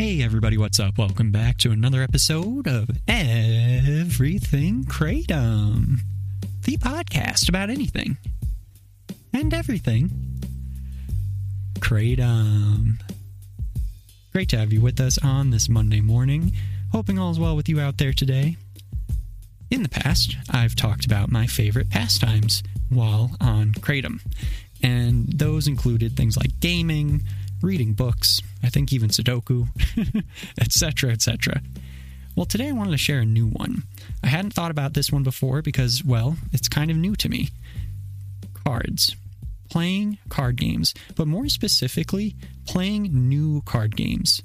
Hey, everybody, what's up? Welcome back to another episode of Everything Kratom, the podcast about anything and everything. Kratom. Great to have you with us on this Monday morning. Hoping all is well with you out there today. In the past, I've talked about my favorite pastimes while on Kratom, and those included things like gaming, reading books, I think even Sudoku, etc., etc. Well, today I wanted to share a new one. I hadn't thought about this one before because, well, it's kind of new to me. Cards. Playing card games, but more specifically, playing new card games.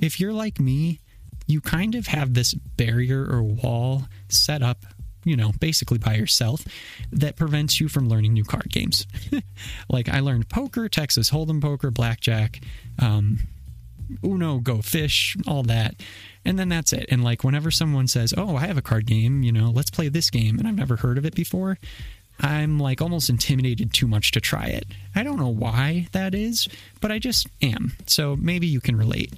If you're like me, you kind of have this barrier or wall set up you know, basically by yourself, that prevents you from learning new card games. like I learned poker, Texas Hold'em poker, blackjack, um, Uno, Go Fish, all that. And then that's it. And like whenever someone says, Oh, I have a card game, you know, let's play this game, and I've never heard of it before, I'm like almost intimidated too much to try it. I don't know why that is, but I just am. So maybe you can relate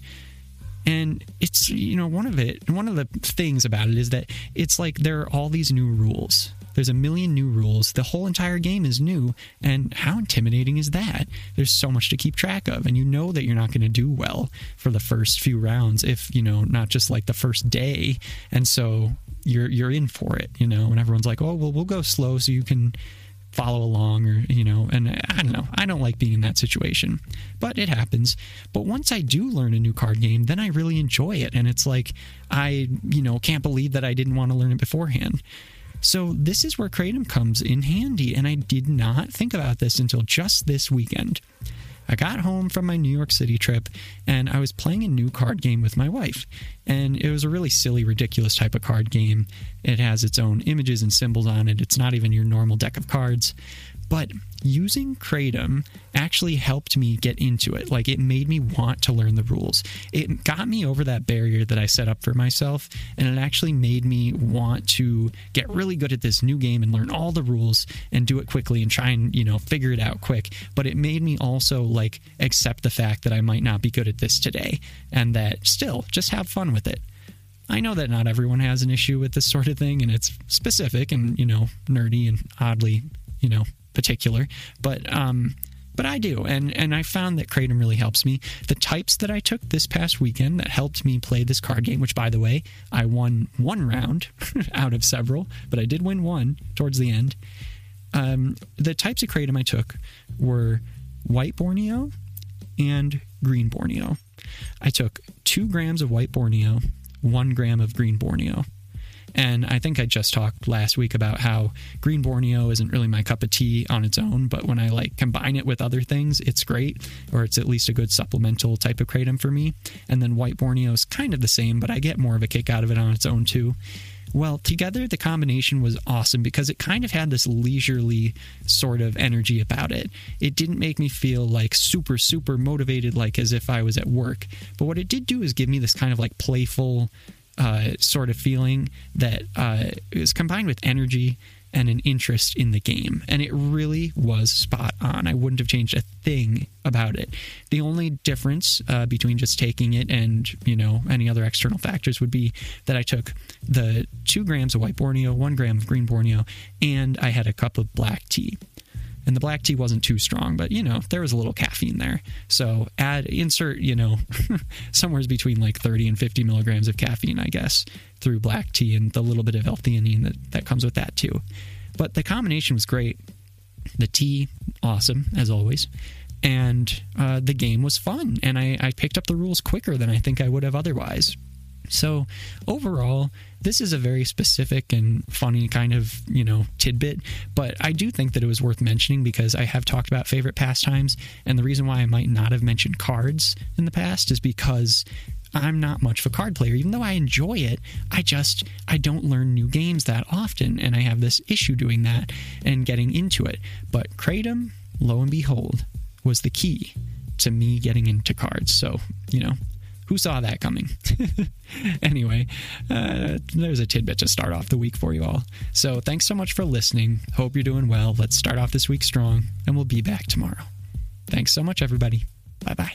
and it's you know one of it one of the things about it is that it's like there are all these new rules. There's a million new rules. The whole entire game is new. And how intimidating is that? There's so much to keep track of. And you know that you're not going to do well for the first few rounds if you know not just like the first day. And so you're you're in for it you know? And everyone's like oh well we'll go slow so you can follow along or you know and i don't know. I don't like being in that situation but it happens. But once i do learn a new card game then i really enjoy it. And it's like i you know can't believe that i didn't want to learn it beforehand. So this is where kratom comes in handy. And i did not think about this until just this weekend I got home from my New York City trip and I was playing a new card game with my wife. And it was a really silly, ridiculous type of card game. It has its own images and symbols on it. It's not even your normal deck of cards. But using Kratom actually helped me get into it. Like it made me want to learn the rules. It got me over that barrier that I set up for myself, and it actually made me want to get really good at this new game and learn all the rules and do it quickly and try and, you know, figure it out quick. But it made me also like accept the fact that I might not be good at this today and that still just have fun with it. I know that not everyone has an issue with this sort of thing, and it's specific and, you know, nerdy and oddly, you know, particular, but um, but I do, and and I found that Kratom really helps me. The types that I took this past weekend that helped me play this card game, which by the way, I won one round out of several, but I did win one towards the end. Um, the types of Kratom I took were white Borneo and green Borneo. I took two grams of white Borneo, one gram of green Borneo. And I think I just talked last week about how green Borneo isn't really my cup of tea on its own, but when I like combine it with other things, it's great, or it's at least a good supplemental type of kratom for me. And then white Borneo is kind of the same, but I get more of a kick out of it on its own too. Well, together the combination was awesome because it kind of had this leisurely sort of energy about it. It didn't make me feel like super, super motivated, like as if I was at work. But what it did do is give me this kind of like playful, uh, sort of feeling that uh, is combined with energy and an interest in the game. And it really was spot on. I wouldn't have changed a thing about it. The only difference uh, between just taking it and, you know, any other external factors would be that I took the two grams of white Borneo, one gram of green Borneo, and I had a cup of black tea and the black tea wasn't too strong, but you know, there was a little caffeine there. So add, insert, you know, somewhere's between like 30 and 50 milligrams of caffeine, I guess, through black tea and the little bit of L-theanine that, that comes with that too. But the combination was great. The tea, awesome, as always. And uh, the game was fun. And I, I picked up the rules quicker than I think I would have otherwise. So, overall, this is a very specific and funny kind of, you know, tidbit, but I do think that it was worth mentioning because I have talked about favorite pastimes. And the reason why I might not have mentioned cards in the past is because I'm not much of a card player. Even though I enjoy it, I just I don't learn new games that often, and I have this issue doing that and getting into it. But Kratom, lo and behold, was the key to me getting into cards. So you know, who saw that coming? anyway, uh, there's a tidbit to start off the week for you all. So thanks so much for listening. Hope you're doing well. Let's start off this week strong, and we'll be back tomorrow. Thanks so much, everybody. Bye bye.